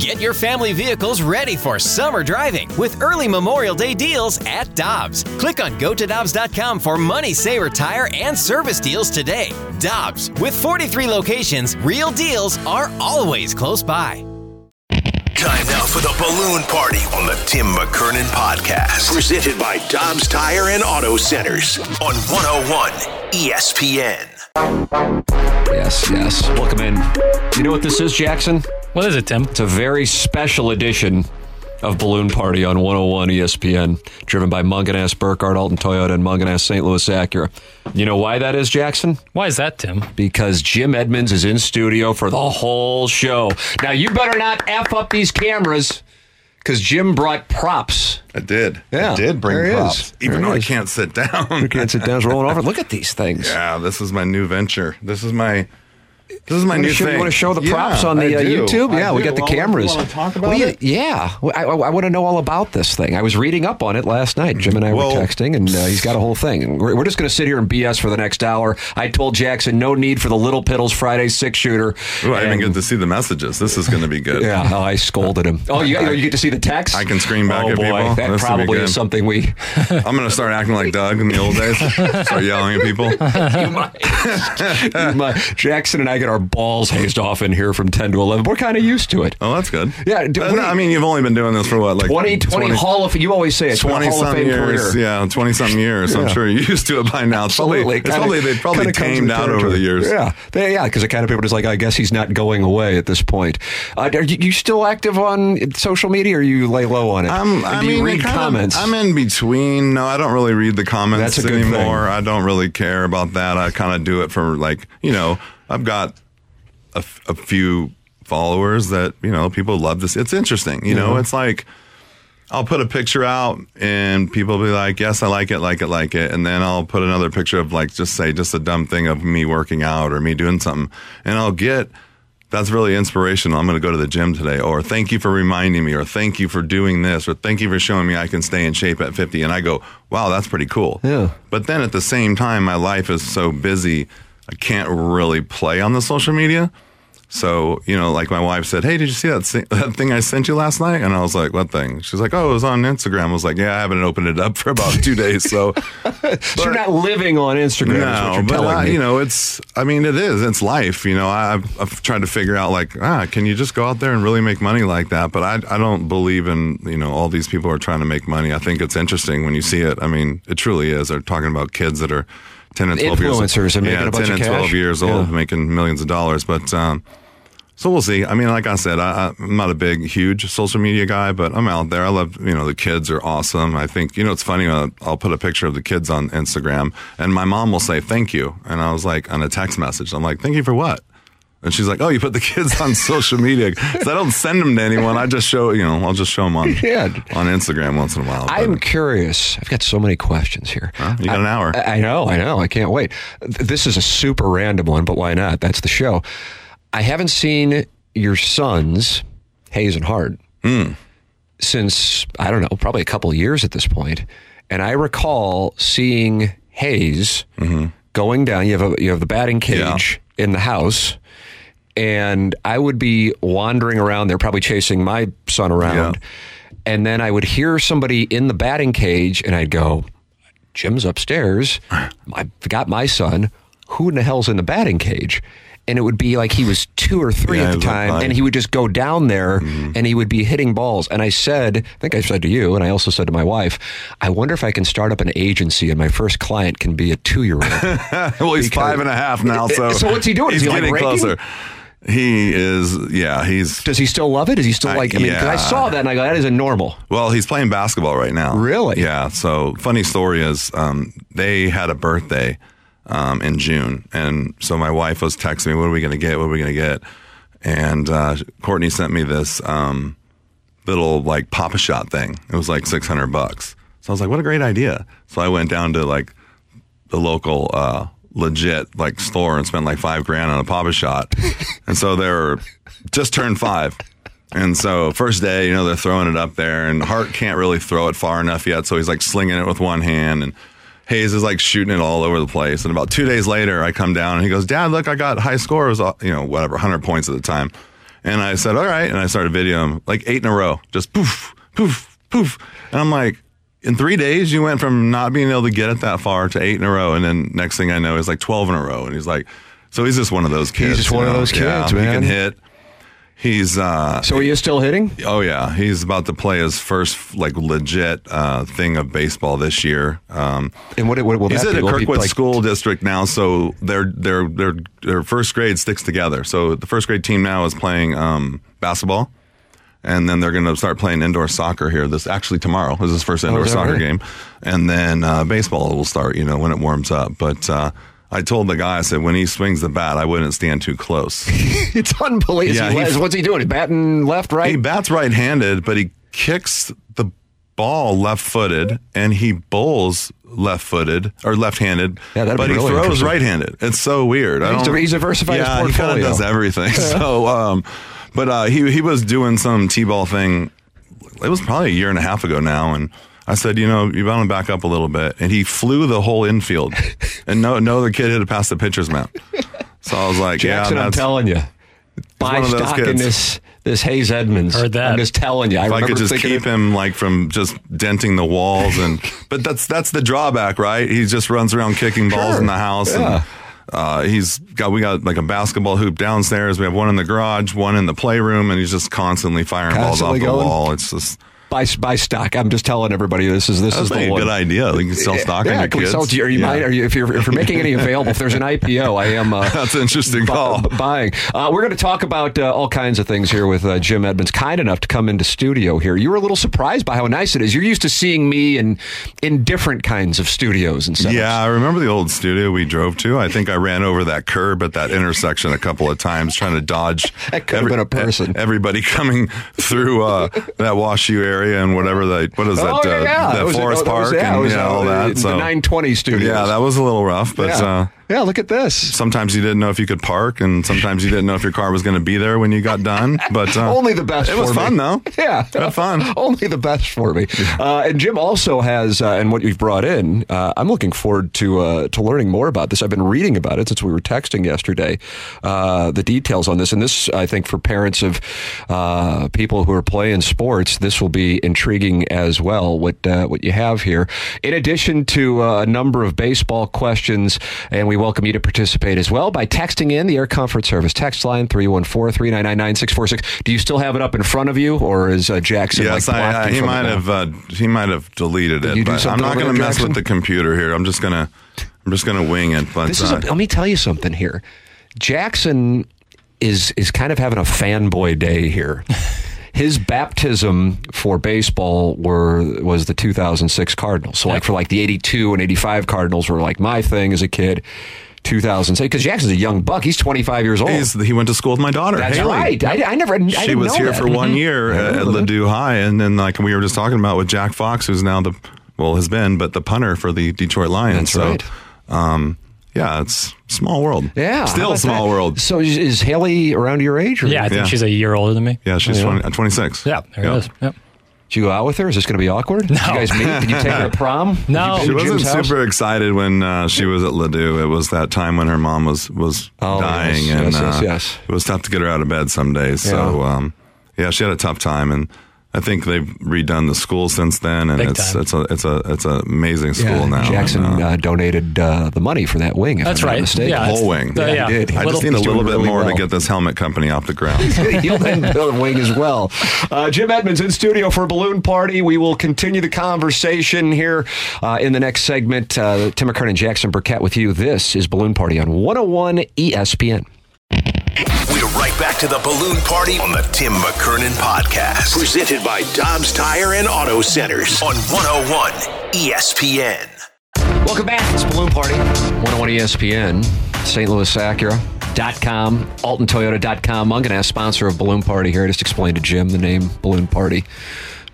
Get your family vehicles ready for summer driving with early Memorial Day deals at Dobbs. Click on gotodobbs.com for money saver tire and service deals today. Dobbs, with 43 locations, real deals are always close by. Time now for the balloon party on the Tim McKernan podcast. Presented by Dobbs Tire and Auto Centers on 101 ESPN. Yes, yes. Welcome in. You know what this is, Jackson? What is it, Tim? It's a very special edition of Balloon Party on 101 ESPN, driven by Mungenast, Burkhardt, Alton Toyota, and Mungenast St. Louis Acura. You know why that is, Jackson? Why is that, Tim? Because Jim Edmonds is in studio for the whole show. Now, you better not F up these cameras because Jim brought props. I did. Yeah, I did bring there props, is. even There though he I can't sit down. You can't sit down, it's rolling over. Look at these things. Yeah, this is my new venture. This is my. This is my new show- thing. You want to show the Yeah, props on the uh. YouTube? I Yeah, we got the Well, cameras. You want to talk about Well, yeah, it? yeah. Well, I, I, want to know all about this thing. I was reading up on it last night. Jim and I Well- were texting, and uh, he's got a whole thing. We're, we're just going to sit here and BS for the next hour. I told Jackson no need for the Little Piddles Friday six shooter. Ooh, I even And- get to see the messages. This is going to be good. Yeah, oh, I scolded him. Oh, you, you get to see the text? I can scream back oh, at boy, people. That This probably is something we. I'm going to start acting like Doug in the old days. Start yelling at people. you might. You might. Jackson and I get our balls hazed off in here from 10 to 11. We're kind of used to it. Oh, that's good. Yeah, do- Uh, you- I mean, you've only been doing this for what, like 20, 20, Hall of You always say it's 20 Hall of some years. career. Yeah, 20 something years. I'm sure you're used to it by now. It's probably, Absolutely. it's probably, they've probably tamed out over the years. Yeah, they, yeah, because the kind of people are just like, I guess he's not going away at this point. Uh, are you, you still active on social media, or you lay low on it? I'm, I do you mean, read it kind of- comments. I'm in between. No, I don't really read the comments That's a good anymore. thing. I don't really care about that. I kind of do it for like, you know, I've got a, a few followers that, you know, people love this. It's interesting. You know, it's like, I'll put a picture out and people will be like, yes, I like it, like it, like it. And then I'll put another picture of like, just say, just a dumb thing of me working out or me doing something. And I'll get, that's really inspirational. I'm going to go to the gym today, or thank you for reminding me, or thank you for doing this, or thank you for showing me I can stay in shape at 50. And I go, wow, that's pretty cool. Yeah. But then at the same time, my life is so busy, I can't really play on the social media. So, you know, like my wife said, Hey, did you see that, that thing I sent you last night? And I was like, What thing? She's like, Oh, it was on Instagram. I was like, Yeah, I haven't opened it up for about two days. So, so you're not living on Instagram, no, you're but I, you know, it's. I mean, it is. It's life. You know, I, I've, I've tried to figure out like, ah, can you just go out there and really make money like that? But I, I don't believe in you know all these people are trying to make money. I think it's interesting when you see it. I mean, it truly is. They're talking about kids that are ten and twelve years Influencers and yeah, a ten and twelve years old, Yeah. making millions of dollars. But um, so we'll see. I mean, like I said, I, I'm not a big, huge social media guy, but I'm out there. I love, you know, the kids are awesome. I think, you know, it's funny. Uh, I'll put a picture of the kids on Instagram and my mom will say, thank you. And I was like, on a text message, I'm like, thank you for what? And she's like, oh, you put the kids on social media. 'Cause I don't send them to anyone. I just show, you know, I'll just show them on, Yeah. on Instagram once in a while. I'm But- curious. I've got so many questions here. Huh? You got an hour. I, I know, I know. I can't wait. This is a super random one, but why not? That's the show. I haven't seen your sons, Hayes and Hart, Hmm. since, I don't know, probably a couple of years at this point. And I recall seeing Hayes going down. You have, a, you have the batting cage in the house. And I would be wandering around there, probably chasing my son around. And then I would hear somebody in the batting cage, and I'd go, Jim's upstairs. I got my son. Who in the hell's in the batting cage? And it would be like he was two or three Yeah, at the time, high. and he would just go down there mm-hmm. and he would be hitting balls. And I said, I think I said to you, and I also said to my wife, I wonder if I can start up an agency and my first client can be a two year old. well, he's Because- five and a half now. So, So what's he doing? Is He's he, like, getting raking? closer. He is, yeah, he's, Does he still love it? Is he still like, I mean, 'cause I yeah. saw that and I go, that isn't normal. Well, he's playing basketball right now. Really? Yeah. So, funny story is, um, they had a birthday um, in June, and so my wife was texting me, "What are we going to get? What are we going to get?" And uh, Courtney sent me this um, little like Pop-A-Shot thing. It was like six hundred bucks. So I was like, "What a great idea!" So I went down to like the local uh, legit like store and spent like five grand on a Pop-A-Shot, and so they're just turned five. And so first day, you know, they're throwing it up there, and Hart can't really throw it far enough yet, so he's like slinging it with one hand, and Hayes is like shooting it all over the place. And about two days later, I come down and he goes, "Dad, look, I got high score. It was uh, you know whatever, hundred points at the time." And I said, all right. And I started videoing like eight in a row, just poof, poof, poof. And I'm like, in three days, you went from not being able to get it that far to eight in a row. And then next thing I know, it's like 12 in a row. And he's like, so he's just one of those kids. He's just one of know? those Yeah, kids, He can hit. He's, uh, So he is still hitting? Oh yeah, he's about to play his first like legit uh, thing of baseball this year. Um, And what, it what will he's that at be? a Will Kirkwood like- school district now, so their their their their first grade sticks together. So the first grade team now is playing um, basketball, and then they're going to start playing indoor soccer here. This actually tomorrow is his first indoor Oh, soccer game, and then uh, baseball will start. You know when it warms up, but. Uh, I told the guy, I said, when he swings the bat, I wouldn't stand too close. It's unbelievable. Yeah, He- he- What's he doing? He's batting left, right? He bats right handed, but he kicks the ball left footed and he bowls left footed or left handed. Yeah, that'd but he really throws right handed. It's so weird. I He's don't- a- he's diversified yeah, he kind of does everything. so, um, but uh, he he was doing some t ball thing. It was probably a year and a half ago now, and I said, you know, you want to back up a little bit, and he flew the whole infield, and no no other kid hit it past the pitcher's mound. So I was like, Jackson, yeah, I'm telling you. Buy one of those stock in kids. this this Hayes Edmonds. Heard that. I'm just telling you. I if I remember could just keep it- him like from just denting the walls and but that's that's the drawback right he just runs around kicking balls Sure. in the house Yeah. and uh, he's got we got like a basketball hoop downstairs we have one in the garage one in the playroom and he's just constantly firing Constantly balls off going? the wall it's just buy buy stock. I'm just telling everybody this is this that's is the a one. good idea you can sell stock yeah, on your kids sell? You, are you Yeah. mind? Are you if you're if you're making any available? If there's an IPO, I am. Uh, That's an interesting bu- call. bu- buying. Uh, we're going to talk about uh, all kinds of things here with uh, Jim Edmonds, kind enough to come into studio here. You were a little surprised by how nice it is. You're used to seeing me in in different kinds of studios and stuff. Yeah, I remember the old studio we drove to. I think I ran over that curb at that intersection a couple of times trying to dodge That could have been a person. everybody coming through uh, that WashU area and whatever that what is that Oh, yeah, uh, yeah. that It was- Forest it was- Park yeah, and yeah, uh, all that. the So 920 studios. yeah, that was a little rough, but uh, yeah, look at this. sometimes you didn't know if you could park, and sometimes you didn't know if your car was going to be there when you got done. But uh, Only the best. It was for fun though. Yeah, Had fun. Only the best for me. Uh, and Jim also has, uh, and what you've brought in. Uh, I'm looking forward to uh, to learning more about this. I've been reading about it since we were texting yesterday. Uh, the details on this, and this, I think, for parents of uh, people who are playing sports, this will be intriguing as well. What uh, what you have here, in addition to uh, a number of baseball questions, and we welcome you to participate as well by texting in the Air Comfort Service text line 314-399-9646. Do you still have it up in front of you, or is uh, Jackson Yes, like I, I, he might have uh, he might have deleted Did it. but I'm not going to mess with the computer here. I'm just gonna I'm just gonna wing it. But This is. A, uh, let me tell you something here. Jackson is is kind of having a fanboy day here. His baptism for baseball were was the 2006 Cardinals. So like for like the 82 and 85 Cardinals were like my thing as a kid. 2006 because Jackson's a young buck. He's 25 years old. he's, he went to school with my daughter. That's Haley. right. I, I never. I she was here that. Mm-hmm. for one year at, at Ladue High, and then like we were just talking about with Jack Fox, who's now the well has been, but the punter for the Detroit Lions. That's so, right. um, yeah, it's small world. Yeah, still about small that? world. So is, is Haley around your age? Or Yeah, I think Yeah. she's a year older than me. Yeah, she's 20, uh, 26. Yeah, there Yeah. it is. Yep. Did you go out with her? Is this going to be awkward? Did you guys meet? Did you take her to prom? No. She wasn't Jim's house? super excited when uh, she was at Ladue. It was that time when her mom was was Oh, dying, yes, and yes, yes, uh, yes. it was tough to get her out of bed some days. So, um, yeah, she had a tough time, and I think they've redone the school since then, and Big it's time. it's a it's a it's an amazing school now. Jackson and, uh, uh, donated uh, the money for that wing. If That's I'm right. mistaken. Yeah, whole wing. uh, yeah. he did. I just Little- need a little bit really more well. to get this helmet company off the ground. He'll then build a wing as well. Uh, Jim Edmonds in studio for balloon party. We will continue the conversation here uh, in the next segment. Uh, Tim McKernan, Jackson Burkett with you. This is Balloon Party on 101 ESPN. We're right back to the balloon party on the Tim McKernan podcast. Presented by Dobbs Tire and Auto Centers on 101 ESPN. Welcome back. It's Balloon Party, 101 ESPN, St. Louis Acura.com, AltonToyota.com. I'm going to ask sponsor of Balloon Party here. I just explained to Jim the name Balloon Party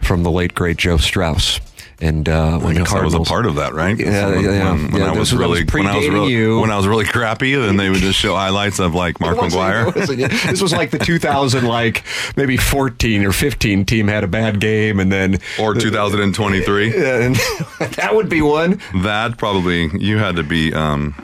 from the late, great Joe Strauss. And uh, I when the guess I was a part of that, right? Yeah, when, yeah, when, when yeah, I was was- really was when I was really you. when I was really crappy, then they would just show highlights of like Mark McGwire. this was like the 2000, like maybe 14 or 15 team had a bad game, and then or 2023. and that would be one. That probably you had to be um,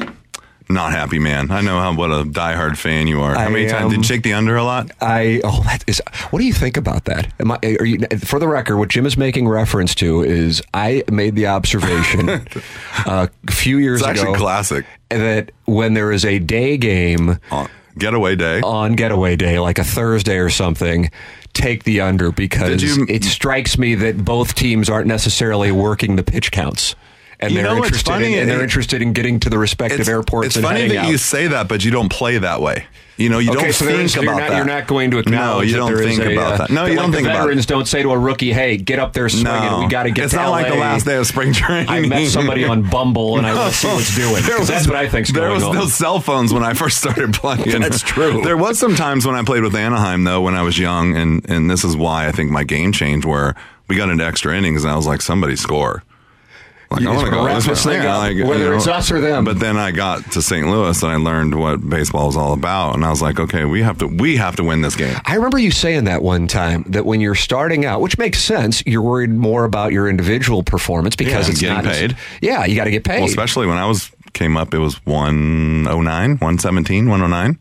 not happy man. I know how what a diehard fan you are. How I, many times um, did you shake the under a lot? I oh that is what do you think about that? Am I, are you, for the record, what Jim is making reference to is I made the observation uh, a few years It's ago actually classic. that when there is a day game Uh, getaway day. on getaway day, like a Thursday or something, take the under because you- it strikes me that both teams aren't necessarily working the pitch counts. And You they're interested in, and they're interested in getting to the respective airports It's funny that out. you say that, but you don't play that way. You know, you Okay, don't so think you're about not- that. you're not going to No, you don't think a, about uh, that. No, you like don't think about veterans don't say to a rookie, "Hey, get up there swinging. No, we got to get It's to not like the last day of spring training. I met somebody on Bumble, and I want to see what's doing. 'Cause that's what I think's there was on. no cell phones when I first started playing. That's true. There was some times when I played with Anaheim though when I was young, and and this is why I think my game changed. Where we got into extra innings, and I was like, somebody score. Like You I want to go wrap this thing up, whether it's us or them. But then I got to St. Louis and I learned what baseball is all about, and I was like, okay, we have to we have to win this game. I remember you saying that one time that when you're starting out, which makes sense, you're worried more about your individual performance because Yeah, it's getting not as- paid. Yeah, you got to get paid. Well, especially when I was came up, it was 109, 117, 109.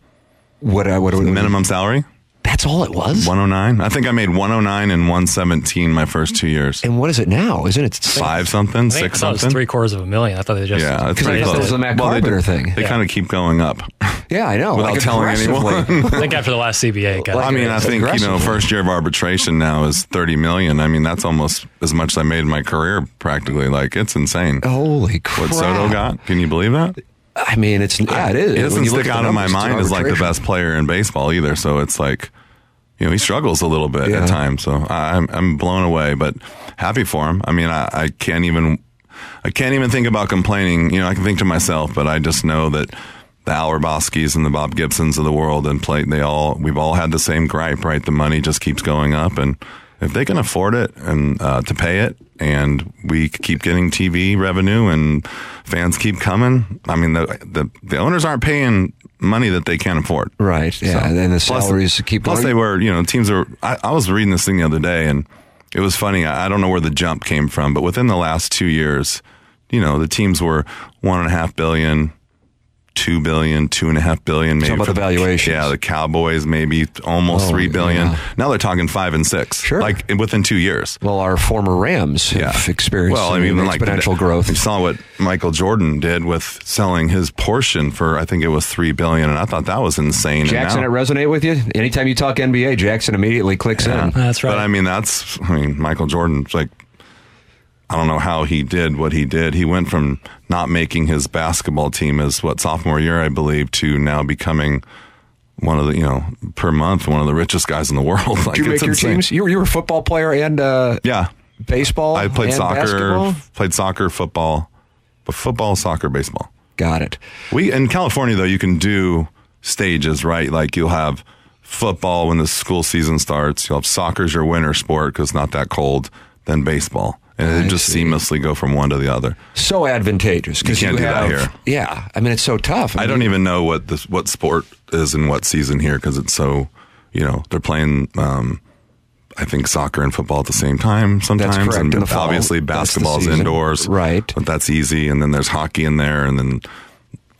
what, uh, what, what, The minimum salary, That's all it was. 109. I think I made 109 and 117 my first two years. and what is it now? Isn't it? Five something, I think six I thought it was something. three quarters of a million. I thought they just Yeah, it's Because I pretty close. that was the Matt Well, they Carpenter do- thing. They Yeah. kind of keep going up. Yeah, I know. Without like telling aggressively. anyone. I think after the last CBA, it got Like- I mean, I think you know, aggressive. first year of arbitration now is 30 million. I mean, that's almost as much as I made in my career, practically. Like it's insane. Holy crap! What Soto got? Can you believe that? I mean, it's yeah, it is. It doesn't stick out in my mind as like the best player in baseball either. So it's like, you know, he struggles a little bit Yeah. at times. So I'm I'm blown away, but happy for him. I mean, I, I can't even I can't even think about complaining. You know, I can think to myself, but I just know that the Al and the Bob Gibsons of the world and play they all we've all had the same gripe, right? The money just keeps going up, and if they can afford it and uh, to pay it, and we keep getting TV revenue and fans keep coming, I mean, the the, the owners aren't paying money that they can't afford. Right. Yeah, So- and the plus- salaries keep Plus, they were, you know, teams are. I, I was reading this thing the other day, and it was funny. I, I don't know where the jump came from, but within the last two years, you know, the teams were one and a half billion, two billion, two and a half billion. Maybe about for the valuations. Yeah, the Cowboys maybe almost Oh, three billion. yeah. Now they're talking five and six. Sure. like within two years. well, our former Rams have experienced Well, I some mean, like exponential growth. You saw what Michael Jordan did with selling his portion for, I think it was three billion, and I thought that was insane. And Jackson, now- it resonate with you? Anytime you talk NBA, Jackson immediately clicks Yeah. in. That's right. But I mean, that's I mean, Michael Jordan's like I don't know how he did what he did. He went from not making his basketball team as what sophomore year, I believe, to now becoming one of the you know per month one of the richest guys in the world. like Did you make your insane. teams? You were, you were a football player and uh, Yeah, baseball. I played soccer, basketball? played soccer, football, but football, soccer, baseball. Got it. We in California though you can do stages right. Like you'll have football when the school season starts. You'll have soccer's your winter sport because it's not that cold. Then baseball, and I it just see. seamlessly go from one to the other. So advantageous because You can't do that here. Yeah, I mean it's so tough. I mean, don't even know what this what sport is in what season here because it's so you know they're playing. Um, I think soccer and football at the same time sometimes. correct, And in the fall. obviously That's basketball's indoors, Right. But that's easy. And then there's hockey in there, and then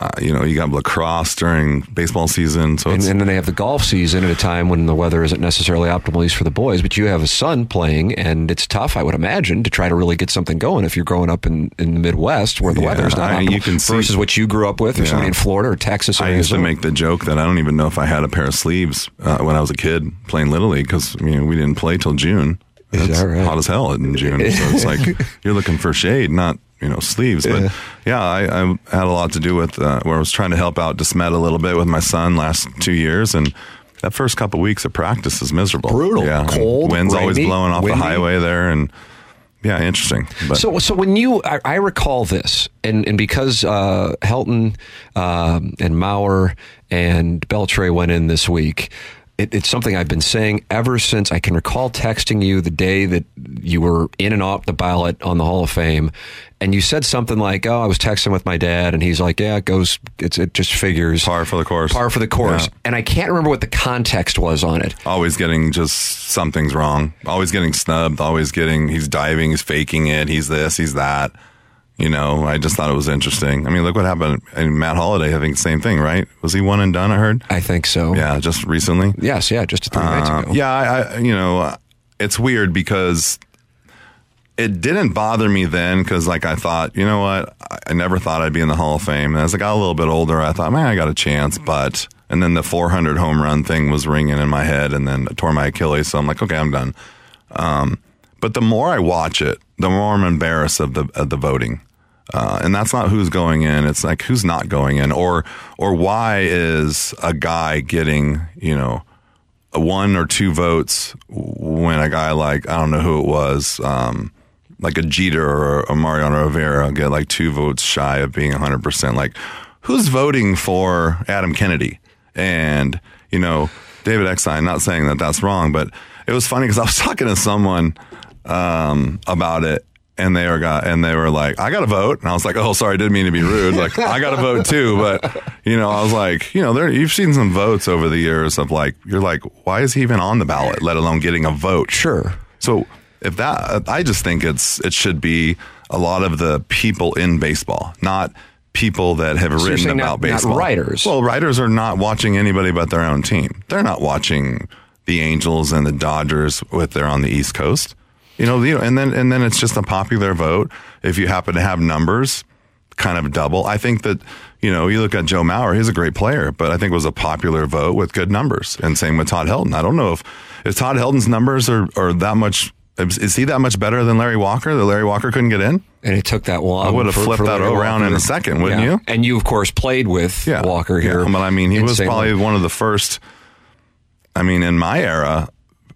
uh, you know you got lacrosse during baseball season. So And, and then they have the golf season at a time when the weather isn't necessarily optimal, at least for the boys. But you have a son playing, and it's tough, I would imagine, to try to really get something going if you're growing up in, in the Midwest where the Yeah, weather's not I- optimal you can see- versus what you grew up with, or Yeah. somebody in Florida or Texas. Or I used to make the joke that I don't even know if I had a pair of sleeves uh, when I was a kid playing little league because you know we didn't play till June. Is It's that right? hot as hell in June, so it's like you're looking for shade, not you know sleeves. But yeah, I, I had a lot to do with uh, where I was trying to help out De Smet a little bit with my son last two years, and that first couple weeks of practice is miserable, Brutal. Yeah, Cold, winds always blowing off windy. the highway there, and yeah, interesting. But So, so when you, I, I recall this, and and because uh, Helton um, and Mauer and Beltré went in this week, it, it's something I've been saying ever since I can recall texting you the day that you were in and off the ballot on the Hall of Fame, and you said something like, "Oh, I was texting with my dad," and he's like, "Yeah, it goes, it's, it just figures par for the course. par for the course," Yeah. and I can't remember what the context was on it. always getting just something's wrong. Always getting snubbed. Always getting he's diving. He's faking it. He's this. He's that. You know, I just thought it was interesting. I mean, look what happened. And Matt Holliday, I think, same thing, right? Was he one and done? I heard. I think so. Yeah, just recently. Yes, yeah, just three nights Uh, ago. yeah, I, I, you know, it's weird because it didn't bother me then because, like, I thought, you know what, I, I never thought I'd be in the Hall of Fame. And as I got a little bit older, I thought, man, I got a chance. But and then the 400 home run thing was ringing in my head, and then I tore my Achilles. So I'm like, okay, I'm done. Um, but the more I watch it, the more I'm embarrassed of the of the voting. Uh, and that's not who's going in. It's like who's not going in, or or why is a guy getting you know one or two votes when a guy like I don't know who it was, um, like a Jeter or a Mariano Rivera get like two votes shy of being 100. percent Like who's voting for Adam Kennedy and you know David Eckstein? Not saying that that's wrong, but it was funny because I was talking to someone um, about it. And they were got, and they were like, "I got to vote," and I was like, "Oh, sorry, I didn't mean to be rude. Like, I got to vote too." But you know, I was like, you know, there you've seen some votes over the years of like, you're like, why is he even on the ballot, let alone getting a vote? Sure. So if that, I just think it's it should be a lot of the people in baseball, not people that have you're written about not- not baseball. writers. Well, writers are not watching anybody but their own team. They're not watching the Angels and the Dodgers with they're on the East Coast. You know, you know, and then and then it's just a popular vote. If you happen to have numbers, kind of double. I think that you know, you look at Joe Mauer, he's a great player, but I think it was a popular vote with good numbers. And same with Todd Helton. I don't know if if Todd Helton's numbers are are that much. Is he that much better than Larry Walker? That Larry Walker couldn't get in? And it took that long. I would have for- flipped for that around in a second, wouldn't Yeah. you? And you, of course, played with yeah. Walker here. Yeah, but I mean, he was probably one of the first. I mean, in my era,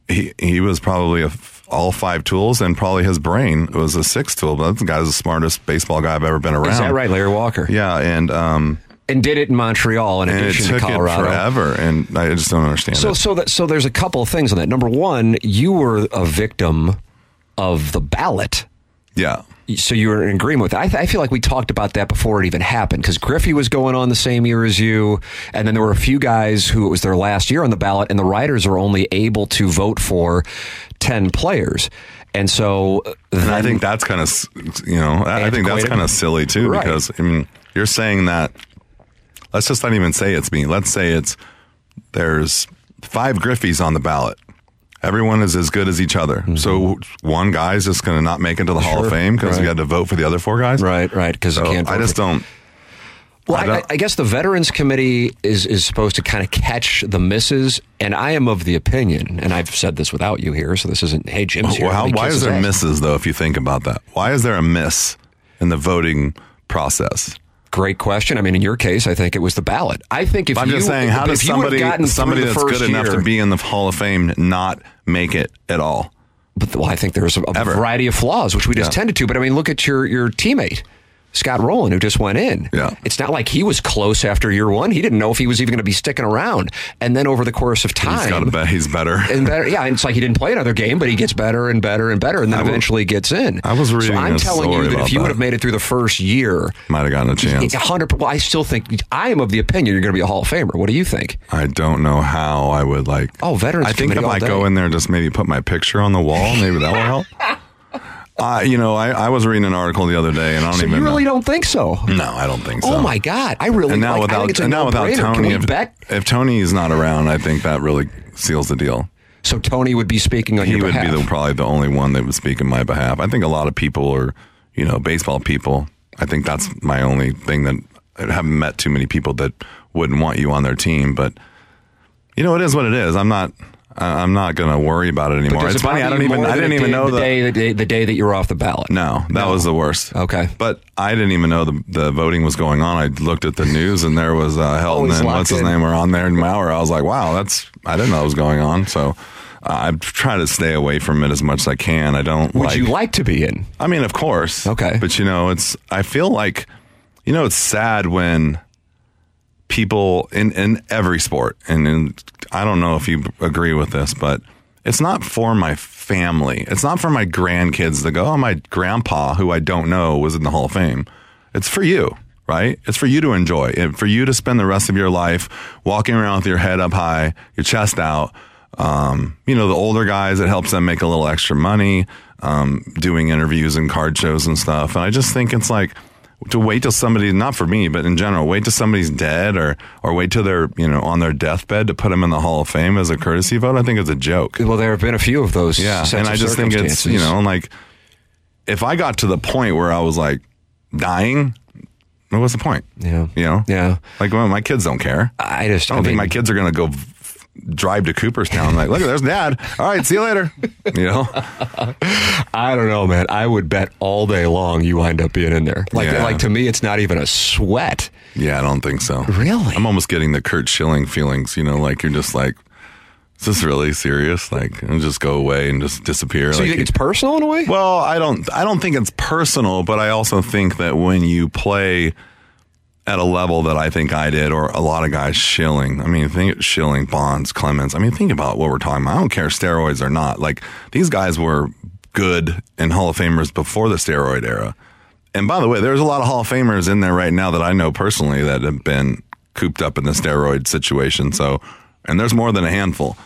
he he was probably a, all five tools, and probably his brain was a sixth tool. But that guy's the smartest baseball guy I've ever been around. Is that right, Larry Walker? Yeah, and um, And did it in Montreal in and it addition to Colorado. it forever, and I just don't understand So, it. so that so there's a couple of things on that. Number one, you were a victim of the ballot. Yeah, So you were in agreement with that. I, th- I feel like we talked about that before it even happened because Griffey was going on the same year as you, and then there were a few guys who it was their last year on the ballot, and the writers are only able to vote for ten players, and so and I think that's kind of you know I think that's kind of silly too Right. because I mean you're saying that. Let's just not even say it's me. Let's say it's there's five Griffeys on the ballot. Everyone is as good as each other. So one guy's just going to not make it to the Hall of Mm-hmm. Fame because Right. we had to vote for the other four guys. right, right, because So you can't. I just don't. Well, I I, I guess the Veterans Committee is is supposed to kind of catch the misses, and I am of the opinion, and I've said this without you here, so this isn't. Hey, Jim's here. Well, how, why is there ass." misses though? If you think about that, why is there a miss in the voting process? Great question. I mean, in your case, I think it was the ballot. I think if I'm you, just saying, how does somebody somebody that's good enough to be in the Hall of Fame not make it at all? But well, I think there's a, a variety of flaws, which we just Yeah. tended to. But I mean, look at your your teammate. Scott Rolen, who just went in. Yeah. It's not like he was close after year one. He didn't know if he was even going to be sticking around. And then over the course of time, He's bet he's better. and better. Yeah, and it's like he didn't play another game, but he gets better and better and better, and then I eventually gets in. I was reading So I'm telling you that if you would have made it through the first year, Might have gotten a chance. hundred. Well, I still think I am of the opinion you're going to be a Hall of Famer. What do you think? I don't know how I would like. Oh, Veterans I think I day. go in there, and just maybe put my picture on the wall, maybe that will help. Uh, you know, I, I was reading an article the other day, and I don't So even. you really know. don't think so? No, I don't think so. Oh my God! I really And now like, I without think it's a and now without. Tony, if, if Tony is not around, I think that really seals the deal. So Tony would be speaking on He would behalf. be the, probably the only one that would speak in my behalf. I think a lot of people are, you know, baseball people. I think that's my only thing that I haven't met too many people that wouldn't want you on their team. But you know, it is what it is. I'm not. I- I'm not going to worry about it anymore. It's funny. I don't even. I didn't even did know the the. day, the day the day that you were off the ballot. No, that No. was the worst. Okay. But I didn't even know the, the voting was going on. I looked at the news and there was uh, Helton and what's his in. name were on there and Mauer. I was like, wow, that's I didn't know it was going on. So uh, I try to stay away from it as much as I can. I don't. Would like, you like to be in? I mean, of course. Okay. But you know, it's I feel like you know, it's sad when people in in every sport and in, I don't know if you agree with this, but it's not for my family. It's not for my grandkids to go, "Oh, my grandpa who I don't know was in the Hall of Fame." It's for you. Right? It's for you to enjoy and for you to spend the rest of your life walking around with your head up high, your chest out, Um, you know, the older guys, it helps them make a little extra money, um, doing interviews and card shows and stuff. And I just think it's like to wait till somebody, not for me, but in general, wait till somebody's dead or, or wait till they're, you know, on their deathbed to put them in the Hall of Fame as a courtesy vote. I think it's a joke. Well, there have been a few of those. Yeah. And I just think it's, you know, like if I got to the point where I was like dying, what's the point? Yeah. You know? Yeah. Like, well, my kids don't care. I just I don't I think mean, my kids are going to go drive to Cooperstown. Like, look, there's dad. All right, see you later. You know? I don't know, man. I would bet all day long you wind up being in there. Like, Yeah. like to me, it's not even a sweat. Yeah, I don't think so. Really? I'm almost getting the Curt Schilling feelings, you know, like you're just like, is this really serious? Like, and just go away and just disappear. So like you think it's personal in a way? Well, I don't. I don't think it's personal, but I also think that when you play at a level that I think I did, or a lot of guys Schilling. I mean, think Schilling, Bonds, Clemens. I mean, think about what we're talking about. I don't care steroids or not. Like these guys were good and Hall of Famers before the steroid era. And by the way, there's a lot of Hall of Famers in there right now that I know personally that have been cooped up in the steroid situation. So, and there's more than a handful.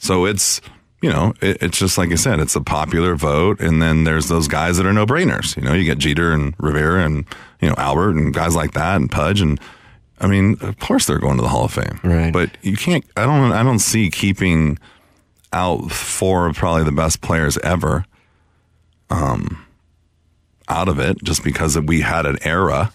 So it's, you know, it, it's just like I said, it's a popular vote. And then there's those guys that are no brainers. You know, you get Jeter and Rivera and, you know, Albert and guys like that and Pudge. And I mean, of course they're going to the Hall of Fame. Right. But you can't, I don't, I don't see keeping out four of probably the best players ever um, out of it just because we had an era.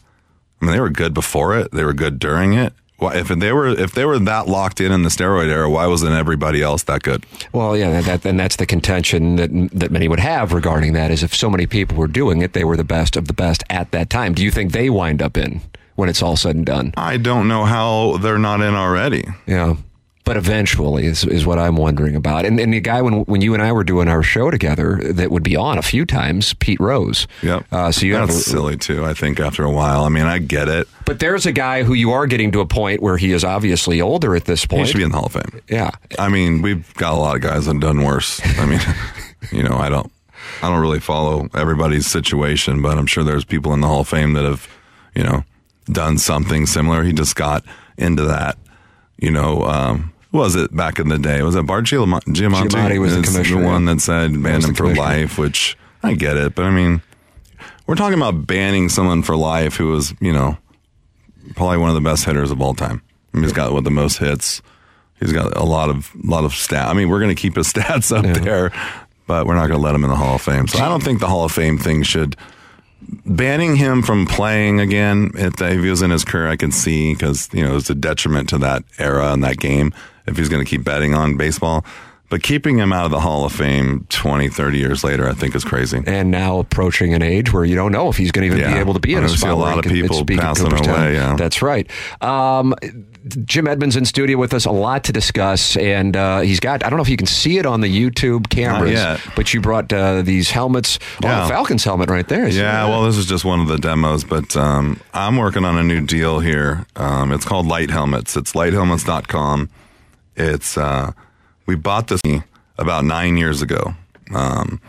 I mean, they were good before it. They were good during it. Why, if they were if they were that locked in in the steroid era, why wasn't everybody else that good? Well, yeah, that, and that's the contention that that many would have regarding that is if so many people were doing it, they were the best of the best at that time. Do you think they wind up in when it's all said and done? I don't know how they're not in already. Yeah. But eventually is, is what I'm wondering about. And, and the guy, when, when you and I were doing our show together, that would be on a few times, Pete Rose. Yep. Uh, so you That's have, silly too. I think after a while. I mean, I get it. but there's a guy who you are getting to a point where he is obviously older at this point. He should be in the Hall of Fame. yeah. I mean, we've got a lot of guys that have done worse. I mean, you know, I don't, I don't really follow everybody's situation, but I'm sure there's people in the Hall of Fame that have, you know, done something similar. He just got into that, you know, um, was it back in the day? Was it Bart Giam- Giamatti? Giamatti was the commissioner, The one that said ban him for life, which I get it, but I mean, we're talking about banning someone for life who was, you know, probably one of the best hitters of all time. I mean, he's got what the most hits. He's got a lot of lot of stats. I mean, we're going to keep his stats up there, but we're not going to let him in the Hall of Fame. So I don't think the Hall of Fame thing should banning him from playing again. If he was in his career, I can see because you know it's a detriment to that era and that game if he's going to keep betting on baseball. But keeping him out of the Hall of Fame 20, 30 years later, I think is crazy. And now approaching an age where you don't know if he's going to even be able to be in a see spot. a lot of people passing away, yeah. That's right. Um, Jim Edmonds in studio with us, a lot to discuss, and uh, he's got. I don't know if you can see it on the YouTube cameras, but you brought uh, these helmets. Oh, Yeah. the Falcons helmet right there. Yeah, well, this is just one of the demos, but um, I'm working on a new deal here. Um, it's called Light Helmets. It's lighthelmets.com. It's uh, we bought this about nine years ago. Um,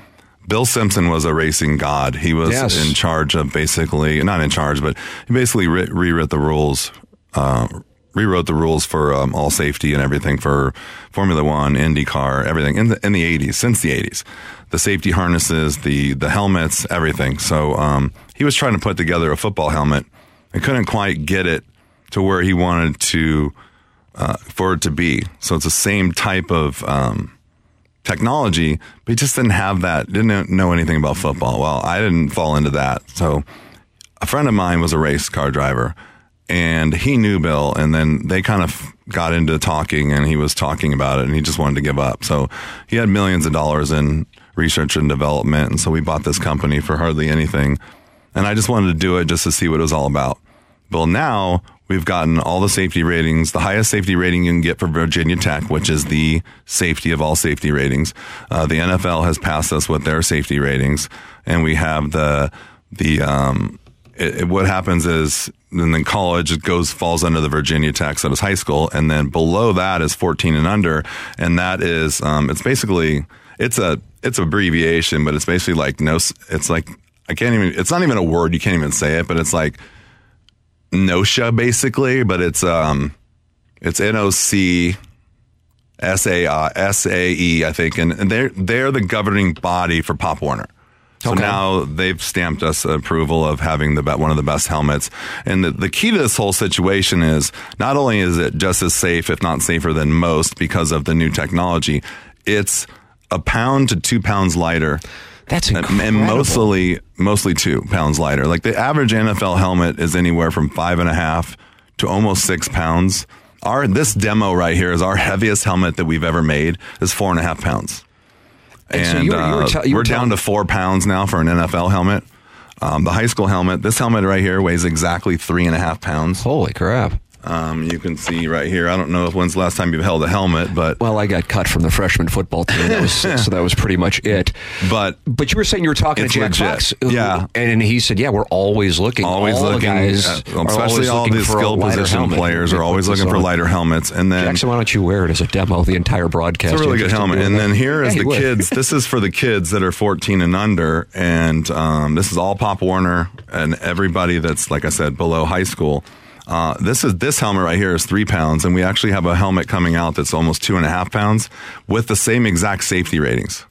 Bill Simpson was a racing god. He was Yes. in charge of basically, not in charge, but he basically re- rewrote the rules, uh, rewrote the rules for um, all safety and everything for Formula One, IndyCar, everything in the in the 80s, since the 80s. The safety harnesses, the the helmets, everything. So um, he was trying to put together a football helmet and couldn't quite get it to where he wanted to uh, for it to be. So it's the same type of um, technology, but he just didn't have that, didn't know anything about football. Well, I didn't fall into that. So a friend of mine was a race car driver and he knew Bill and then they kind of got into talking and he was talking about it and he just wanted to give up. So he had millions of dollars in research and development. And so we bought this company for hardly anything. And I just wanted to do it just to see what it was all about. Well, now we've gotten all the safety ratings, the highest safety rating you can get for Virginia Tech, which is the safety of all safety ratings. Uh, the NFL has passed us with their safety ratings, and we have the the um, it, it- what happens is and then college it goes falls under the Virginia Tech, so it's high school, and then below that is 14 and under, and that is um, it's basically it's a it's abbreviation, but it's basically like no, it's like I can't even it's not even a word you can't even say it, but it's like NOSHA basically, but it's um it's N O C S A uh, S A E, I think, and, and they're they're the governing body for Pop Warner. So Okay. now they've stamped us approval of having the one of the best helmets. And the, the key to this whole situation is not only is it just as safe, if not safer than most, because of the new technology, it's a pound to two pounds lighter That's and, incredible. and mostly mostly two pounds lighter. Like the average NFL helmet is anywhere from five and a half to almost six pounds. Our this demo right here is our heaviest helmet that we've ever made is four and a half pounds, And and so you were- you were uh, you were we're down to four pounds now for an NFL helmet. Um, the high school helmet, this helmet right here weighs exactly three and a half pounds. Holy crap. Um, you can see right here. I don't know if when's the last time you've held a helmet, but Well, I got cut from the freshman football team, that was, so that was pretty much it. but But you were saying you were talking to Jack legit. Fox, Yeah. and he said, "Yeah, we're always looking, always all looking, guys, are especially always all looking the skill position helmet. players are always looking for lighter helmets. And then Jackson, why don't you wear it as a demo the entire broadcast? It's a really good helmet. And then here is Yeah, the kids. This is for the kids that are 14 and under. And um, this is all Pop Warner and everybody that's, like I said, below high school. Uh, this is this helmet right here is three pounds, and we actually have a helmet coming out that's almost two and a half pounds with the same exact safety ratings.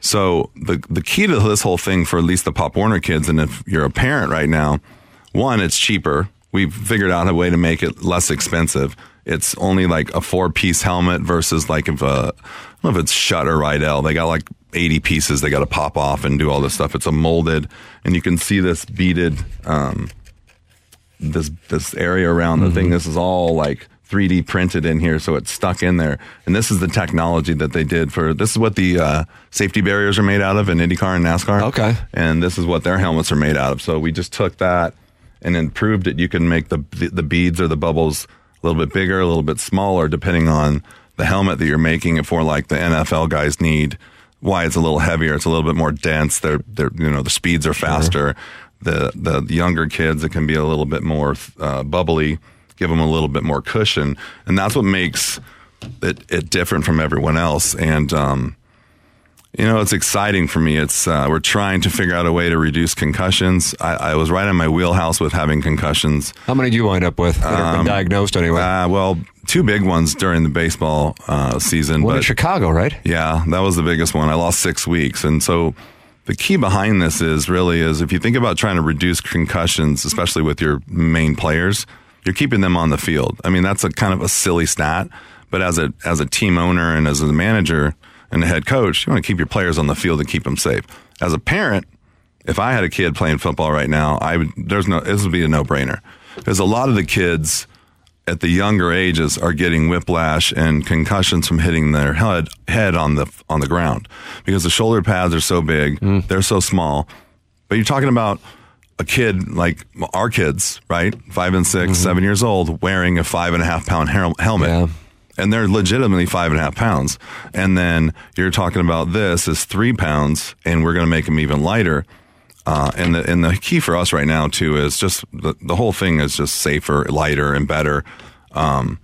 So the the key to this whole thing for at least the Pop Warner kids, and if you're a parent right now, one, it's cheaper. We've figured out a way to make it less expensive. It's only like a four piece helmet versus like if a, I don't know if it's Schutt or Riddell. They got like 80 pieces they got to pop off and do all this stuff. It's a molded, and you can see this beaded, um, this this area around the thing. This is all like 3D printed in here, so it's stuck in there. And this is the technology that they did for. This is what the uh, safety barriers are made out of in IndyCar and NASCAR. Okay. and this is what their helmets are made out of. So we just took that and then proved that you can make the the beads or the bubbles a little bit bigger, a little bit smaller, depending on the helmet that you're making it for. Like the NFL guys need. Why it's a little heavier. It's a little bit more dense. They're, they're, you know, the speeds are faster. The, the younger kids, it can be a little bit more uh, bubbly, give them a little bit more cushion. And that's what makes it, it different from everyone else. And, um, you know, it's exciting for me. It's uh, we're trying to figure out a way to reduce concussions. I, I was right in my wheelhouse with having concussions. How many do you wind up with that have been diagnosed anyway? Uh, well, two big ones during the baseball uh, season, One in but Chicago, right? yeah, that was the biggest one. I lost six weeks, and so the key behind this is really is if you think about trying to reduce concussions, especially with your main players, you're keeping them on the field. I mean, that's a kind of a silly stat, but as a as a team owner and as a manager and a head coach, you want to keep your players on the field and keep them safe. As a parent, if I had a kid playing football right now, I would there's no this would be a no brainer because a lot of the kids at the younger ages are getting whiplash and concussions from hitting their head head on the on the ground because the shoulder pads are so big, hmm. they're so small. But you're talking about a kid like our kids, right? Five and 6 mm-hmm. seven years old, wearing a five and a half pound hel- helmet. Yeah. And they're legitimately five and a half pounds. And then you're talking about this is three pounds, and we're going to make them even lighter. Uh, and the and the key for us right now too is just the, the whole thing is just safer, lighter, and better. Um,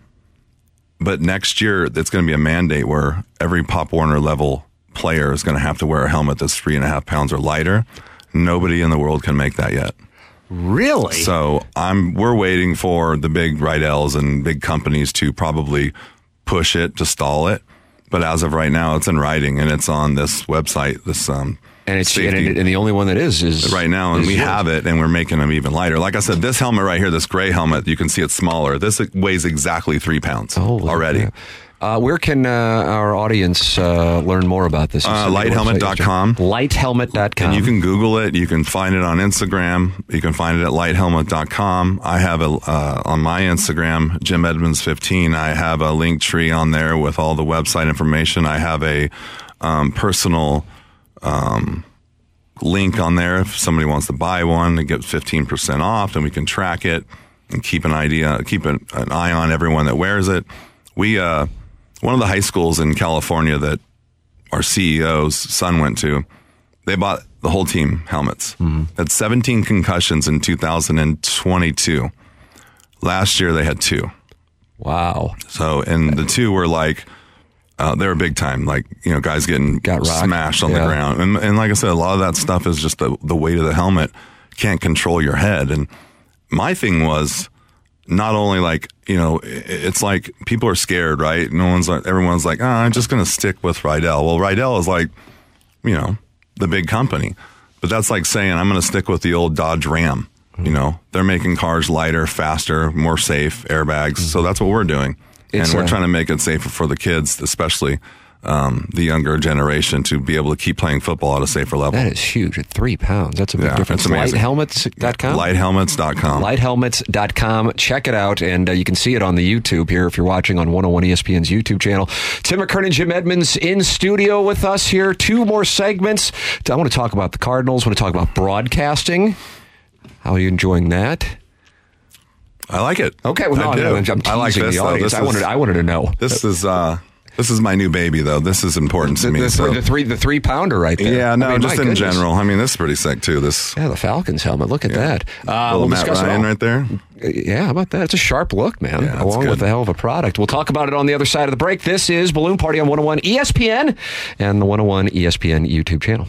but next year, it's going to be a mandate where every Pop Warner level player is going to have to wear a helmet that's three and a half pounds or lighter. Nobody in the world can make that yet. Really? So I'm we're waiting for the big Riddells and big companies to probably push it to stall it. But as of right now, it's in writing and it's on this website. This um and it's and, it- and the only one that is is right now, and is we yours. have it, and we're making them even lighter. Like I said, this helmet right here, this gray helmet, you can see it's smaller. This weighs exactly three pounds Holy already. Uh, where can uh, our audience uh, learn more about this? Uh, said your website is- lighthelmet.com. Lighthelmet.com. And you can Google it. You can find it on Instagram. You can find it at lighthelmet.com. I have a, uh, on my Instagram, Jim Edmonds 15, I have a link tree on there with all the website information. I have a um, personal um, link on there if somebody wants to buy one and get 15% off, and we can track it and keep an idea, keep an, an eye on everyone that wears it. We, uh, one of the high schools in California that our CEO's son went to, they bought the whole team helmets. Had 17 concussions in 2022. Last year they had two. wow. So, and the two were like, uh, they were big time, like, you know, guys getting Got rocked. smashed on Yeah. the ground. And, and like I said, a lot of that stuff is just the, the weight of the helmet can't control your head. And my thing was, not only like you know it's like people are scared right no one's like everyone's like oh, i'm just going to stick with riddell well riddell is like you know the big company but that's like saying i'm going to stick with the old dodge ram you know they're making cars lighter faster more safe airbags so that's what we're doing It's, and we're uh, trying to make it safer for the kids especially um, the younger generation to be able to keep playing football at a safer level That is huge at three pounds. That's a big Yeah, difference. Lighthelmets.com? lighthelmets.com lighthelmets.com. Check it out, and uh, you can see it on the YouTube here if you're watching on 101 ESPN's YouTube channel. Tim McKernan, Jim Edmonds in studio with us here. Two more segments. I want to talk about the Cardinals. I want to talk about broadcasting. How are you enjoying that? I like it. Okay, well, no, I do. no, I'm teasing I like this, the audience. This I wanted, is- I wanted to know. This is uh this is my new baby though. This is important to the, me. the, so- the three, the three pounder right there. yeah, no, I mean, just in goodness. general. I mean, this is pretty sick too. This Yeah, the Falcons helmet. Look at that. Uh, little we'll Matt Ryan right there. Yeah, how about that? It's a sharp look, man, Yeah, along good. with a hell of a product. We'll talk about it on the other side of the break. This is Balloon Party on 101 ESPN and the 101 ESPN YouTube channel.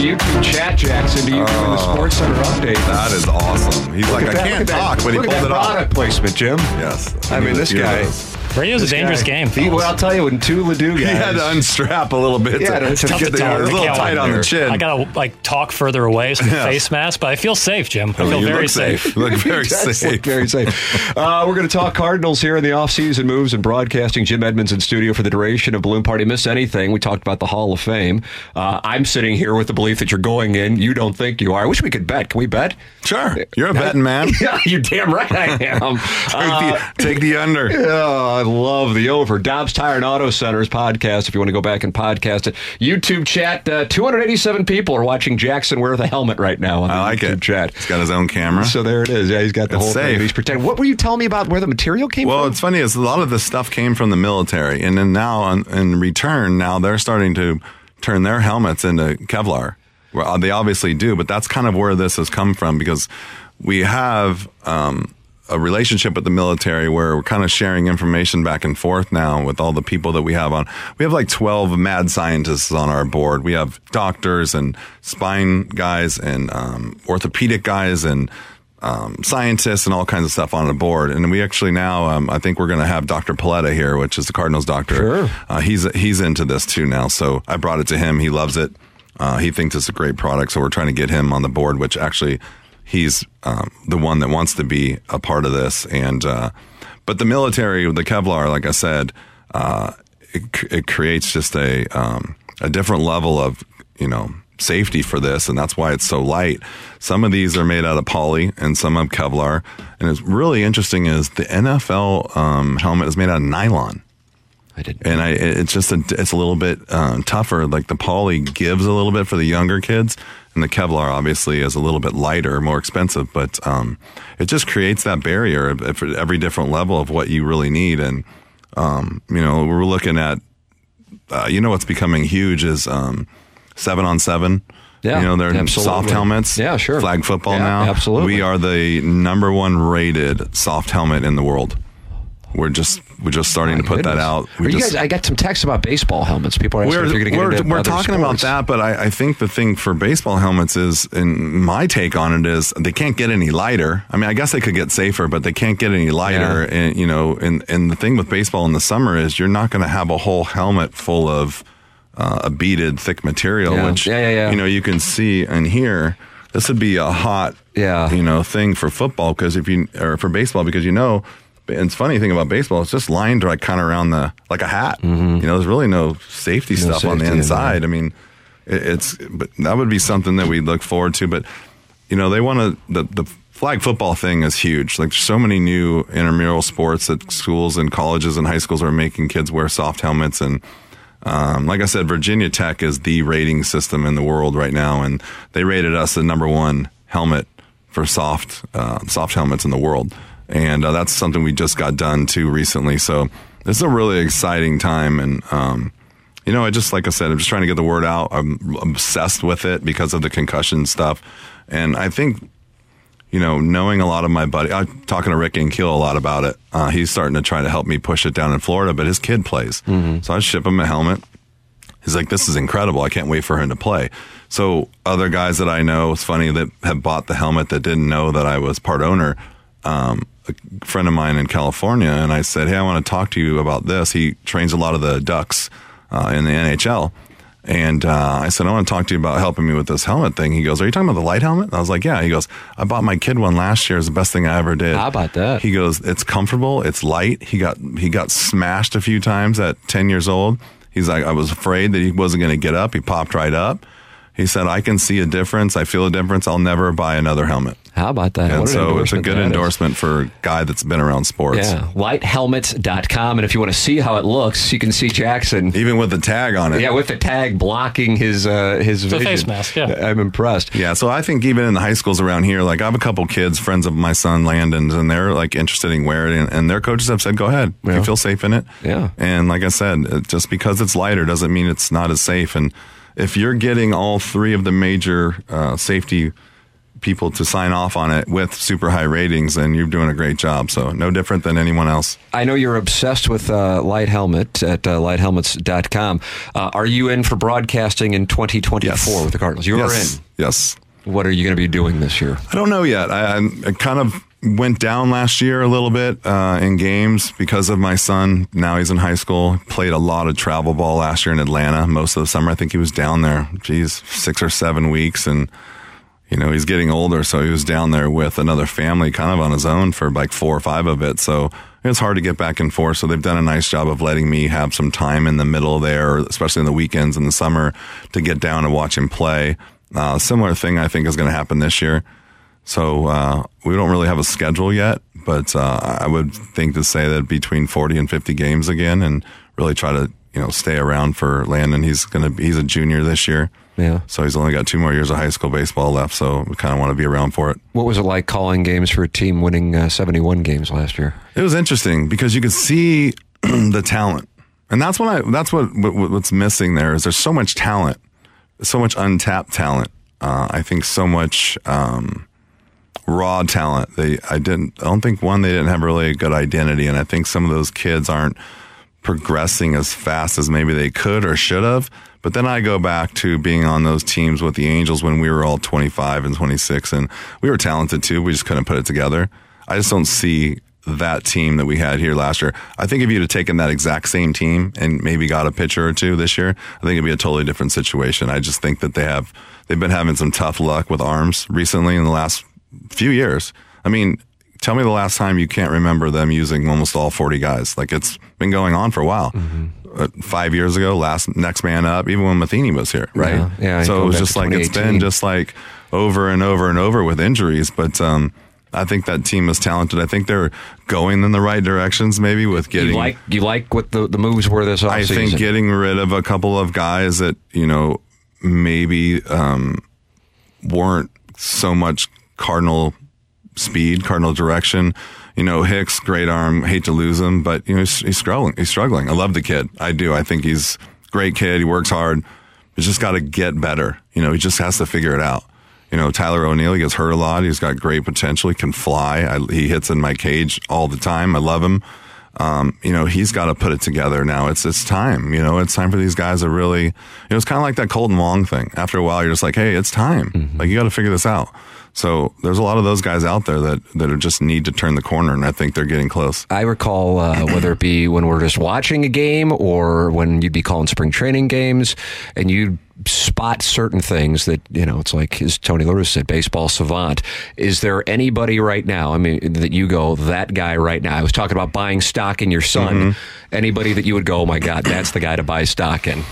YouTube chat, Jackson, to you giving the Sports Center update. That is awesome. He's like, I that- can't look at that- talk, but he pulled it off. product placement, Jim. Yes. I mean, this guy. was- Radio's a dangerous guy- game. He, well, I'll tell you, when two Ledoux guys. He had to unstrap a little bit Yeah, to, it's to tough get to the, tell. it was a I little tight on the chin. I gotta like talk further away so the Yes. face mask, but I feel safe, Jim. I I mean, feel you very look safe. You look very safe. look very safe. Uh, we're going to talk Cardinals here in the offseason moves and broadcasting. Jim Edmonds in studio for the duration of Balloon Party. Miss anything? We talked about the Hall of Fame. Uh, I'm sitting here with the belief that you're going in. You don't think you are. I wish we could bet. Can we bet? Sure. You're a betting man. Yeah, you're damn right I am. Take, Uh, the, take the under. Oh, I love the over. Dobbs Tire and Auto Centers podcast. If you want to go back and podcast it, YouTube chat. Uh, 287 people are watching Jackson wear the helmet right now on the I like YouTube it. chat. He's got his own camera. So there it is. Yeah, he's got the It's whole thing. safe. and He's pretending. What were you telling me about where the material came Well, from? it's funny is a lot of this stuff came from the military, and then now on, in return, now they're starting to turn their helmets into Kevlar. Well, uh, they obviously do, but that's kind of where this has come from because we have um, a relationship with the military where we're kind of sharing information back and forth now with all the people that we have on. We have like 12 mad scientists on our board. We have doctors and spine guys and um, orthopedic guys and um, scientists and all kinds of stuff on the board. And we actually now, um, I think we're going to have Dr. Paletta here, which is the Cardinals doctor. Sure. Uh, he's he's into this too now. So I brought it to him. He loves it. Uh, he thinks it's a great product. So we're trying to get him on the board, which actually he's um, the one that wants to be a part of this. And uh, but the military, the Kevlar, like I said, uh, it, it creates just a um, a different level of you know safety for this, and that's why it's so light. Some of these are made out of poly, and some of Kevlar. And it's really interesting is the NFL um, helmet is made out of nylon I did. and I it's just a it's a little bit um, tougher. Like the poly gives a little bit for the younger kids, and the Kevlar obviously is a little bit lighter, more expensive, but um, it just creates that barrier at every different level of what you really need. And um, you know, we're looking at uh, you know what's becoming huge is um, seven on seven. Yeah, you know they're absolutely. soft helmets. Yeah, sure. Flag football Yeah, now. absolutely. We are the number one rated soft helmet in the world. We're just we're just starting My to put that out. We just- guys, I got some texts about baseball helmets. People are asking we're, if you're going to we're, into we're talking about that, but I, I think the thing for baseball helmets is, and my take on it is, they can't get any lighter. I mean, I guess they could get safer, but they can't get any lighter. Yeah. And you know, and and the thing with baseball in the summer is, you're not going to have a whole helmet full of uh, a beaded thick material, Yeah. which Yeah, yeah, yeah. you know you can see and hear. This would be a hot, Yeah. you know, thing for football because if you or for baseball because you know. And it's funny thing about baseball; it's just lined like kind of around the like a hat. You know, there's really no safety stuff on Mm-hmm. the inside. I mean, it, it's but that would be something that we look forward to. But you know, they want to the the flag football thing is huge. Like there's so many new intramural sports that schools and colleges and high schools are making kids wear soft helmets and um, like I said, Virginia Tech is the rating system in the world right now, and they rated us the number one helmet for soft uh, soft helmets in the world, and uh, that's something we just got done too recently. So this is a really exciting time, and um, you know, I just like I said, I'm just trying to get the word out. I'm obsessed with it because of the concussion stuff, and I think you know, knowing a lot of my buddy, I'm talking to Rick Ankiel a lot about it. Uh, he's starting to try to help me push it down in Florida, but his kid plays. Mm-hmm. So I ship him a helmet. He's like, this is incredible. I can't wait for him to play. So other guys that I know, it's funny that have bought the helmet that didn't know that I was part owner. Um, a friend of mine in California, and I said, hey, I want to talk to you about this. He trains a lot of the Ducks uh, in the NHL. And uh, I said, I want to talk to you about helping me with this helmet thing. He goes, Are you talking about the light helmet? And I was like, Yeah. He goes, I bought my kid one last year. It's the best thing I ever did. How about that? He goes, It's comfortable. It's light. He got he got smashed a few times at ten years old. He's like, I was afraid that he wasn't going to get up. He popped right up. He said, I can see a difference. I feel a difference. I'll never buy another helmet. How about that? And so it's a good endorsement is. for a guy that's been around sports. Yeah. Lighthelmets.com. And if you want to see how it looks, you can see Jackson. Even with the tag on it. Yeah, with the tag blocking his uh, his it's vision. face mask, yeah. I'm impressed. Yeah, so I think even in the high schools around here, like I have a couple kids, friends of my son Landon's, and they're like interested in wearing it, and their coaches have said, go ahead. Yeah. If you feel safe in it. Yeah. And like I said, just because it's lighter doesn't mean it's not as safe. And if you're getting all three of the major uh, safety people to sign off on it with super high ratings, then you're doing a great job. So no different than anyone else. I know you're obsessed with uh, Light Helmet at uh, lighthelmets.com. Uh, are you in for broadcasting in 2024 yes. with the Cardinals? You yes. are in. Yes. What are you going to be doing this year? I don't know yet. I, I kind of went down last year a little bit uh, in games because of my son. Now he's in high school. Played a lot of travel ball last year in Atlanta. Most of the summer, I think he was down there. Geez, six or seven weeks, and you know he's getting older, so he was down there with another family, kind of on his own for like four or five of it. So it's hard to get back and forth. So they've done a nice job of letting me have some time in the middle there, especially in the weekends in the summer, to get down and watch him play. Uh, similar thing I think is going to happen this year. So uh, we don't really have a schedule yet, but uh, I would think to say that between 40 and 50 games again, and really try to you know stay around for Landon. He's gonna he's a junior this year. Yeah. So he's only got two more years of high school baseball left. So we kind of want to be around for it. What was it like calling games for a team winning uh, 71 games last year? It was interesting because you could see the talent, and that's what I that's what, what what's missing there is there's so much talent, so much untapped talent. Uh, I think so much. Um, raw talent. They, I didn't, I don't think one, they didn't have really a good identity. And I think some of those kids aren't progressing as fast as maybe they could or should have. But then I go back to being on those teams with the Angels when we were all 25 and 26 and we were talented too. We just couldn't put it together. I just don't see that team that we had here last year. I think if you'd have taken that exact same team and maybe got a pitcher or two this year, I think it'd be a totally different situation. I just think that they have, they've been having some tough luck with arms recently in the last few years. I mean, tell me the last time you can't remember them using almost all 40 guys. Like it's been going on for a while. Mm-hmm. Uh, five years ago, last next man up, even when Matheny was here, right? Yeah. yeah so it was just like it's been just like over and over and over with injuries. But um, I think that team is talented. I think they're going in the right directions, maybe with getting. You like you like what the, the moves were this offseason? I think getting rid of a couple of guys that you know maybe um, weren't so much cardinal speed, cardinal direction. You know, Hicks, great arm. Hate to lose him, but you know he's, he's struggling. He's struggling. I love the kid. I do. I think he's great kid. He works hard. He's just got to get better. You know, he just has to figure it out. You know, Tyler O'Neill, he gets hurt a lot. He's got great potential. He can fly. I, he hits in my cage all the time. I love him. Um, you know, he's got to put it together now. It's it's time. You know, it's time for these guys to really. You know, it's kind of like that Kolten Wong thing. After a while, you're just like, hey, it's time. Mm-hmm. Like you got to figure this out. So there's a lot of those guys out there that that just need to turn the corner, and I think they're getting close. I recall uh, whether it be when we're just watching a game or when you'd be calling spring training games, and you'd spot certain things that you know. It's like as Tony lewis said, baseball savant. Is there anybody right now? I mean, that you go that guy right now? I was talking about buying stock in your son. Mm-hmm. Anybody that you would go, oh my god, that's the guy to buy stock in.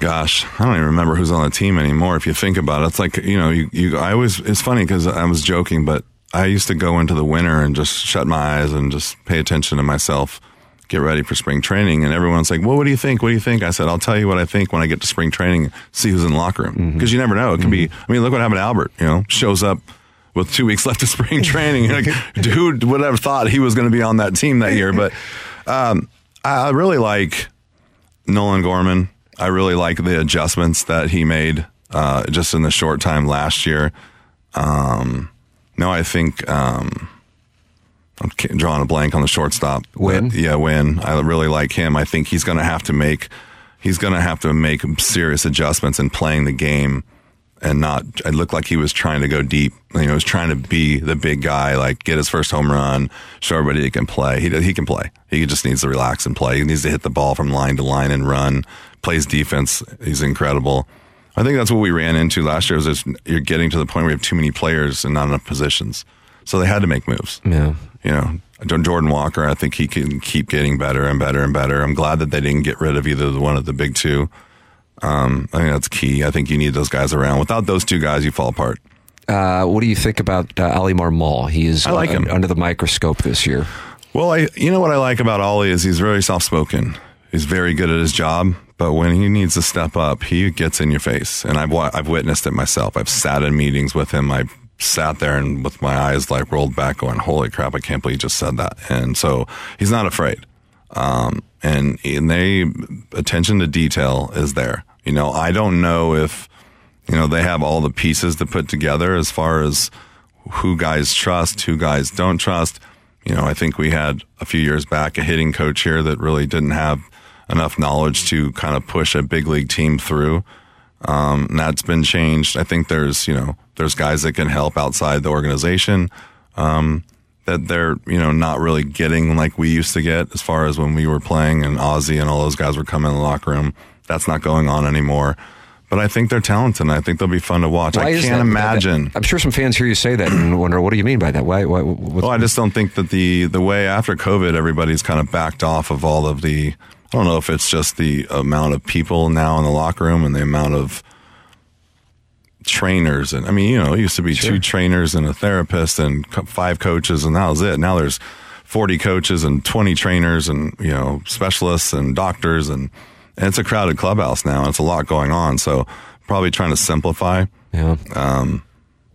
gosh, I don't even remember who's on the team anymore. If you think about it, it's like you know, you, you I always it's funny because I was joking, but I used to go into the winter and just shut my eyes and just pay attention to myself, get ready for spring training, and everyone's like, "Well, what do you think? What do you think?" I said, "I'll tell you what I think when I get to spring training. See who's in the locker room because you never know. It can be. I mean, look what happened to Albert. You know, shows up." With two weeks left of spring training, like, dude, would have thought he was going to be on that team that year? But um, I I really like Nolan Gorman. I really like the adjustments that he made uh, just in the short time last year. Um, no, I think um, I'm drawing a blank on the shortstop. But, yeah, Winn. I really like him. I think he's going to have to make he's going to have to make serious adjustments in playing the game and not. It looked like he was trying to go deep. You know, he was trying to be the big guy, like get his first home run, show everybody he can play. He he can play. He just needs to relax and play. He needs to hit the ball from line to line and run. Plays defense. He's incredible. I think that's what we ran into last year. Was just you're getting to the point where you have too many players and not enough positions, so they had to make moves. Yeah. You know, Jordan Walker. I think he can keep getting better and better and better. I'm glad that they didn't get rid of either the one of the big two. Um, I think that's key. I think you need those guys around. Without those two guys, you fall apart. Uh, what do you think about uh, Oli Marmol? He is I like uh, him. under the microscope this year. Well, I you know what I like about Ollie is he's very soft spoken. He's very good at his job, but when he needs to step up, he gets in your face. And I've I've witnessed it myself. I've sat in meetings with him. I've sat there and with my eyes like rolled back, going, "Holy crap! I can't believe you just said that." And so he's not afraid. Um, and and they attention to detail is there. You know, I don't know if you know they have all the pieces to put together as far as who guys trust, who guys don't trust. You know, I think we had a few years back a hitting coach here that really didn't have enough knowledge to kind of push a big league team through. Um, and that's been changed. I think there's, you know, there's guys that can help outside the organization. Um, that they're, you know, not really getting like we used to get as far as when we were playing and Ozzy and all those guys were coming in the locker room. That's not going on anymore. But I think they're talented and I think they'll be fun to watch. Why I can't that? imagine. I'm sure some fans hear you say that and wonder, what do you mean by that? Why? why Well, I just don't think that the the way after COVID, everybody's kind of backed off of all of the. I don't know if it's just the amount of people now in the locker room and the amount of trainers and I mean, you know, it used to be two trainers and a therapist and five coaches and that was it. Now there's 40 coaches and 20 trainers and, you know, specialists and doctors and, and it's a crowded clubhouse now. It's a lot going on. So probably trying to simplify. yeah. Um,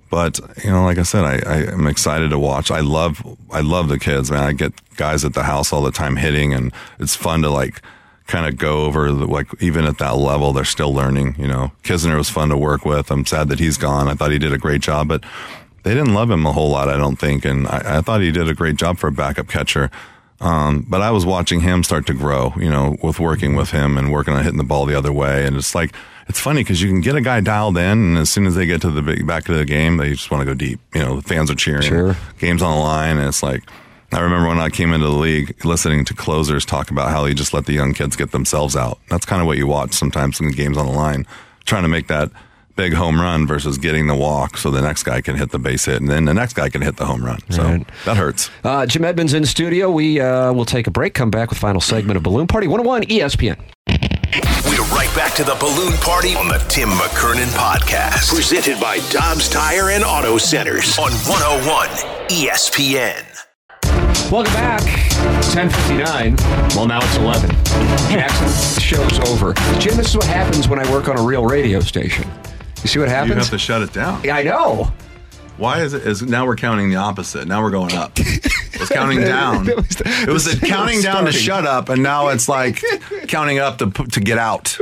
But you know, like I said, I, I am excited to watch. I love I love the kids, man. I get guys at the house all the time hitting, and it's fun to like kind of go over the, like even at that level, they're still learning. You know, Knizner was fun to work with. I'm sad that he's gone. I thought he did a great job, but they didn't love him a whole lot, I don't think. And I, I thought he did a great job for a backup catcher. Um, but I was watching him start to grow, you know, with working with him and working on hitting the ball the other way. And it's like, it's funny because you can get a guy dialed in, and as soon as they get to the big, back of the game, they just want to go deep. You know, the fans are cheering, Sure. games on the line, and it's like, I remember when I came into the league, listening to closers talk about how he just let the young kids get themselves out. That's kind of what you watch sometimes in the games on the line, trying to make that big home run versus getting the walk so the next guy can hit the base hit and then the next guy can hit the home run. So Right. that hurts. Uh, Jim Edmonds in studio. We uh, will take a break. Come back with final segment of Balloon Party 101 ESPN. We're right back to the balloon party on the Tim McKernan podcast. Presented by Dobbs Tire and Auto Centers on 101 ESPN. Welcome back. 10:59. Well, now it's 11. Jackson, the show's over. Jim, this is what happens when I work on a real radio station. You see what happens? You have to shut it down. yeah, I know. Why is it? Is now we're counting the opposite? Now we're going up. It's counting down. Was the- it was the the counting down to shut up, and now it's like counting up to to get out.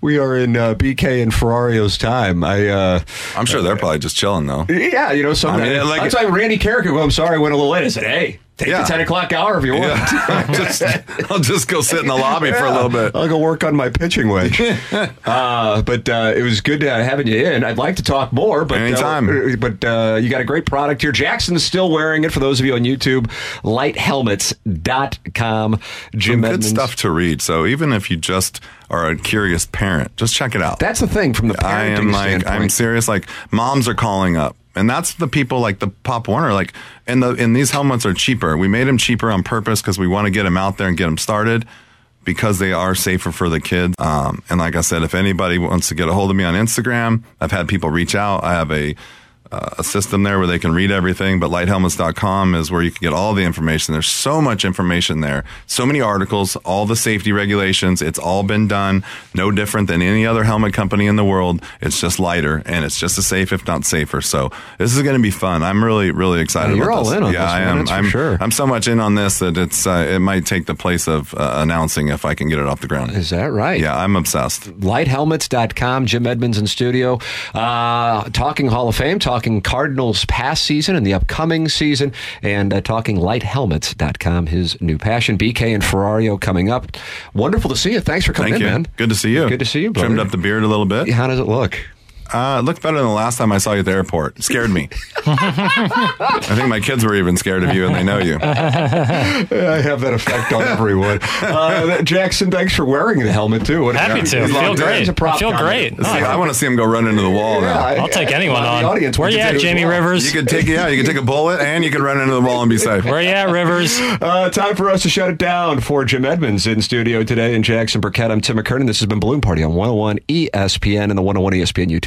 We are in uh, BK and Ferrario's time. I, uh, I'm sure they're probably just chilling though. yeah, you know, sometimes. I mean, like- that's why Randy Karraker, well, I'm sorry, I went a little late. I said, hey, take Yeah. the 10 o'clock hour if you want. Yeah. just, I'll just go sit in the lobby for a little bit. I'll go work on my pitching wedge. uh, but uh, it was good uh, having you in. I'd like to talk more, but Anytime. Uh, but uh, you got a great product here. Jackson's still wearing it for those of you on YouTube. Lighthelmets.com. Jim Some good stuff to read. So even if you just are a curious parent, just check it out. That's the thing from the parenting I am like, standpoint. I'm serious. Like moms are calling up, and that's the people like the Pop Warner. Like, and the and these helmets are cheaper. We made them cheaper on purpose because we want to get them out there and get them started. because they are safer for the kids. Um, and like I said, if anybody wants to get a hold of me on Instagram, I've had people reach out. I have a uh, a system there where they can read everything, but lighthelmets.com is where you can get all the information. There's so much information there, so many articles, all the safety regulations. It's all been done, no different than any other helmet company in the world. It's just lighter and it's just as safe, if not safer. So this is going to be fun. I'm really, really excited. Yeah, you're about all this. in on yeah, this I am. I'm sure. I'm so much in on this that it's uh, it might take the place of uh, announcing if I can get it off the ground. Is that right? Yeah, I'm obsessed. lighthelmets.com. Jim Edmonds in studio. Uh, talking Hall of Fame, talking Cardinals past season and the upcoming season, and uh, talking lighthelmets.com, his new passion. BK and Ferrario coming up. Wonderful to see you. Thanks for coming Thank in, you. man. Good to see you. Good to see you, Trimmed up the beard a little bit. How does it look? Uh, it looked better than the last time I saw you at the airport. It scared me. I think my kids were even scared of you, and they know you. I have that effect on everyone. Uh, Jackson, thanks for wearing the helmet, too. What- Happy to. Feel locked in. great. He's a I feel great. See, I want to see him go run into the wall Yeah, now. I- I'll take anyone the on. audience Where you at, do Jamie well. Rivers? You could take yeah, you could take a bullet, and you could run into the wall and be safe. Where are you at, Rivers? Uh, time for us to shut it down for Jim Edmonds in studio today and Jackson Burkett. I'm Tim McKernan. This has been Balloon Party on 101 ESPN and the 101 ESPN